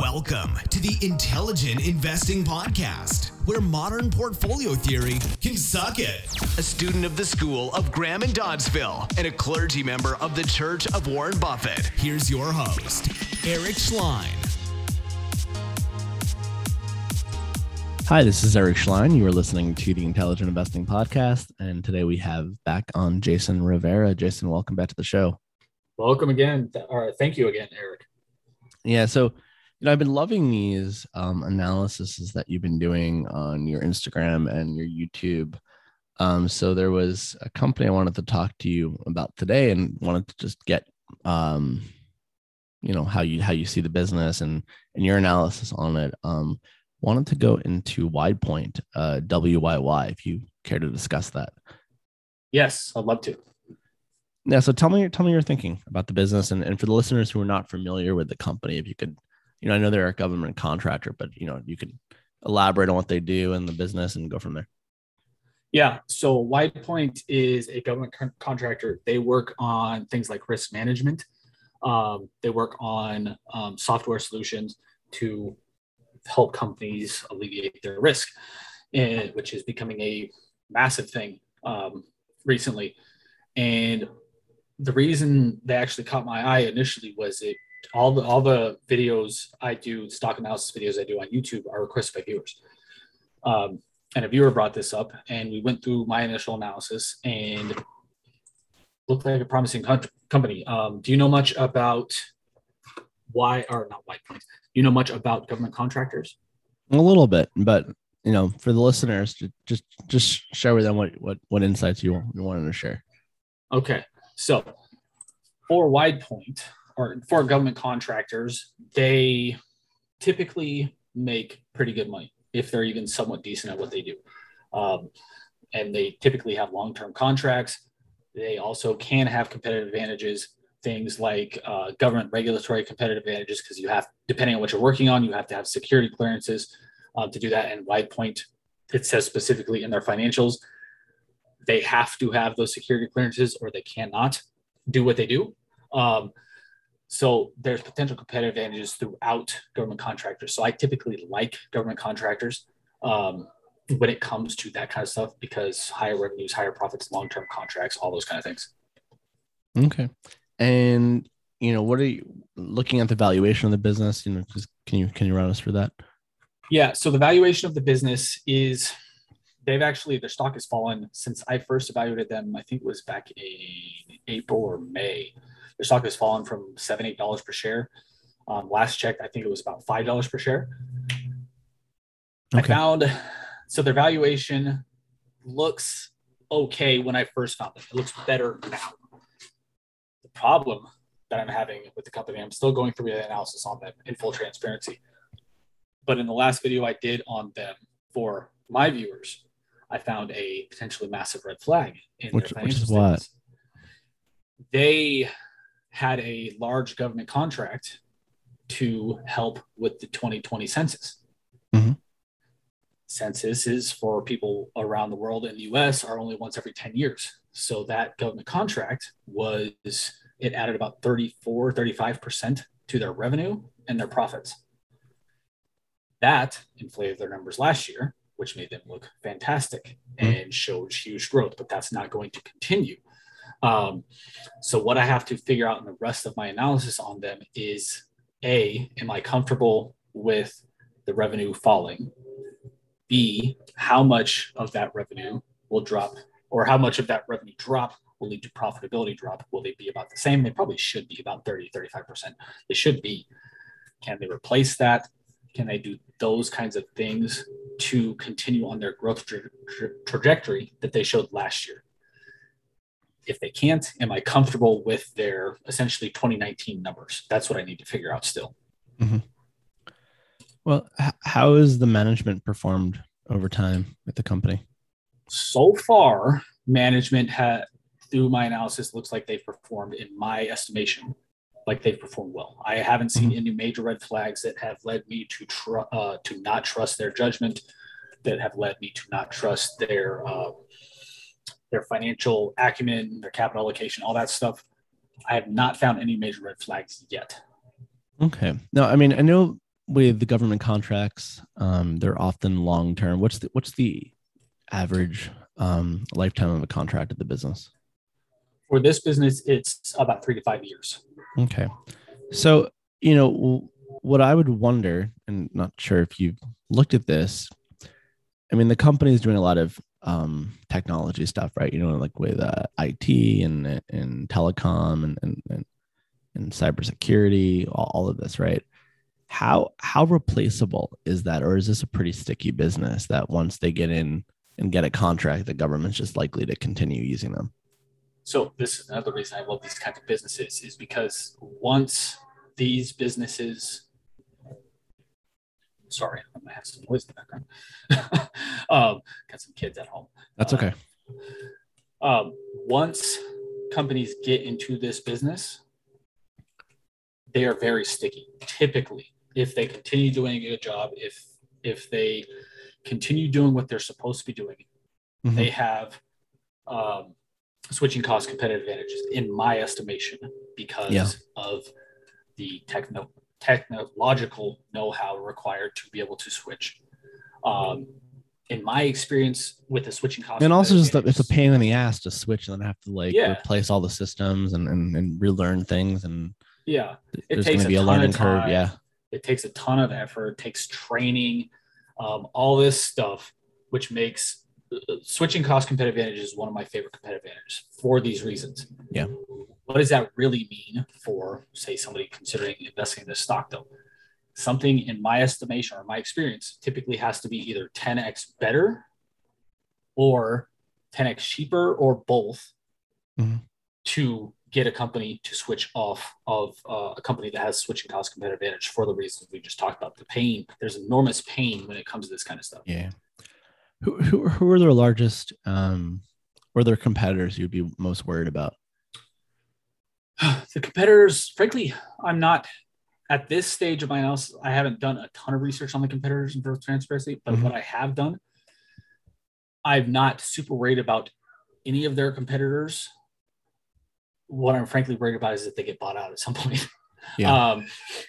Welcome to the Intelligent Investing Podcast, where modern portfolio theory can suck it. A student of the School of Graham and Doddsville and a clergy member of the Church of Warren Buffett. Here's your host, Eric Schleien. Hi, this is Eric Schleien. You are listening to the Intelligent Investing Podcast, and today we have back on Jason Rivera. Jason, welcome back to the show. Welcome again. All right, thank you again, Eric. Yeah, so you know, I've been loving these um, analyses that you've been doing on your Instagram and your YouTube. Um, so there was a company I wanted to talk to you about today, and wanted to just get, um, you know, how you how you see the business and and your analysis on it. Um, wanted to go into WidePoint, uh, WYY, if you care to discuss that. Yes, I'd love to. Yeah, so tell me tell me your thinking about the business, and and for the listeners who are not familiar with the company, if you could you know, I know they're a government contractor, but you know, you could elaborate on what they do in the business and go from there. Yeah. So WidePoint is a government con- contractor. They work on things like risk management. Um, they work on um, software solutions to help companies alleviate their risk, and, which is becoming a massive thing um, recently. And the reason they actually caught my eye initially was it all the all the videos I do, stock analysis videos I do on YouTube are requested by viewers. Um, and a viewer brought this up, and we went through my initial analysis and looked like a promising co- company. Um, do you know much about why, or not why? Do you know much about government contractors? A little bit, but you know, for the listeners, just just share with them what what what insights you you wanted to share. Okay, so for WidePoint, or for government contractors, they typically make pretty good money if they're even somewhat decent at what they do. Um, and they typically have long term contracts. They also can have competitive advantages, things like uh, government regulatory competitive advantages, because you have, depending on what you're working on, you have to have security clearances uh, to do that. And WidePoint, it says specifically in their financials, they have to have those security clearances or they cannot do what they do. Um, so there's potential competitive advantages throughout government contractors. So I typically like government contractors um, when it comes to that kind of stuff because higher revenues, higher profits, long-term contracts, all those kind of things. Okay. And you know, what are you looking at the valuation of the business? You know, just can you can you run us through that? Yeah. So the valuation of the business is they've actually their stock has fallen since I first evaluated them. I think it was back in April or May. Their stock has fallen from seven, eight dollars per share. Um, last check, I think it was about five dollars per share. Okay. I found so their valuation looks okay when I first found them. It looks better now. The problem that I'm having with the company, I'm still going through the analysis on them in full transparency. But in the last video I did on them for my viewers, I found a potentially massive red flag in which, their financial which is statements. what they had a large government contract to help with the 2020 census. Mm-hmm. Census is for people around the world in the US are only once every 10 years. So that government contract was, it added about 34, 35% to their revenue and their profits. That inflated their numbers last year, which made them look fantastic mm-hmm. and showed huge growth, but that's not going to continue. Um, so what I have to figure out in the rest of my analysis on them is A, am I comfortable with the revenue falling? B, how much of that revenue will drop or how much of that revenue drop will lead to profitability drop? Will they be about the same? They probably should be about 30, 35%. They should be. Can they replace that? Can they do those kinds of things to continue on their growth tra- tra- trajectory that they showed last year? If they can't, am I comfortable with their essentially 2019 numbers? That's what I need to figure out still. Mm-hmm. Well, h- how is the management performed over time at the company? So far, management had, through my analysis, looks like they've performed, in my estimation, like they've performed well. I haven't seen mm-hmm. any major red flags that have led me to tr- uh, to not trust their judgment, that have led me to not trust their uh, their financial acumen, their capital allocation, all that stuff. I have not found any major red flags yet. Okay. No, I mean, I know with the government contracts, um, they're often long term. What's the what's the average um, lifetime of a contract at the business? For this business, it's about three to five years. Okay, so you know what I would wonder, and not sure if you've looked at this. I mean, the company is doing a lot of um, technology stuff, right? You know, like with uh, IT and and telecom and and and, and cybersecurity, all, all of this, right? How how replaceable is that, or is this a pretty sticky business that once they get in and get a contract, the government's just likely to continue using them? So this is another reason I love these kinds of businesses is because once these businesses sorry, I'm gonna have some noise in the background. um, got some kids at home. That's okay. Uh, um, once companies get into this business, they are very sticky. Typically, if they continue doing a good job, if if they continue doing what they're supposed to be doing, mm-hmm. they have um, switching cost competitive advantages, in my estimation, because yeah. of the techno technological know-how required to be able to switch. Um, in my experience with the switching cost, and also just it's a pain in the ass to switch and then have to like yeah. replace all the systems and, and, and relearn things and yeah, it there's going to be a learning curve. Yeah, it takes a ton of effort, takes training, um, all this stuff, which makes uh, switching cost competitive advantage is one of my favorite competitive advantages for these reasons. Yeah what does that really mean for, say, somebody considering investing in this stock, though? Something, in my estimation or my experience, typically has to be either 10x better or 10x cheaper or both mm-hmm. to get a company to switch off of uh, a company that has switching cost competitive advantage for the reasons we just talked about. The pain, there's enormous pain when it comes to this kind of stuff. Yeah. Who, who, who are their largest um, or their competitors you'd be most worried about? the competitors, frankly, I'm not at this stage of my analysis. I haven't done a ton of research on the competitors in growth transparency, but mm-hmm. what I have done, I'm not super worried about any of their competitors. What I'm frankly worried about is that they get bought out at some point. Yeah. um,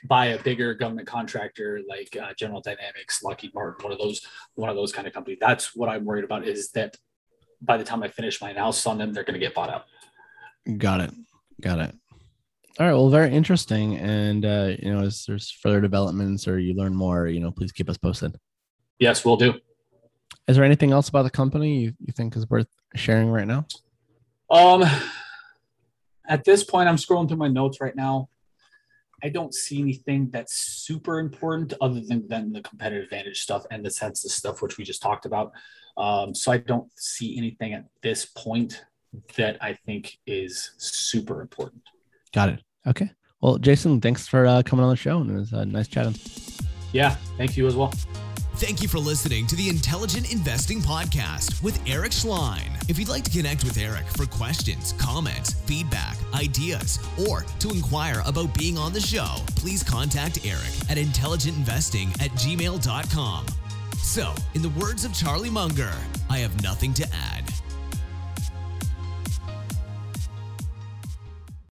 by a bigger government contractor like uh, General Dynamics, Lockheed Martin, one of those, one of those kind of companies. That's what I'm worried about. Is that by the time I finish my analysis on them, they're going to get bought out. Got it. Got it. All right. Well, very interesting. And uh, you know, as there's further developments or you learn more, you know, please keep us posted. Yes, we'll do. Is there anything else about the company you, you think is worth sharing right now? Um, at this point, I'm scrolling through my notes right now. I don't see anything that's super important other than, than the competitive advantage stuff and the census stuff, which we just talked about. Um, so I don't see anything at this point that I think is super important. Got it. Okay. Well, Jason, thanks for uh, coming on the show, and it was uh, nice chatting. Yeah, thank you as well. Thank you for listening to the Intelligent Investing Podcast with Eric Schleien. If you'd like to connect with Eric for questions, comments, feedback, ideas, or to inquire about being on the show, please contact Eric at intelligentinvesting at gmail.com. So, in the words of Charlie Munger, I have nothing to add.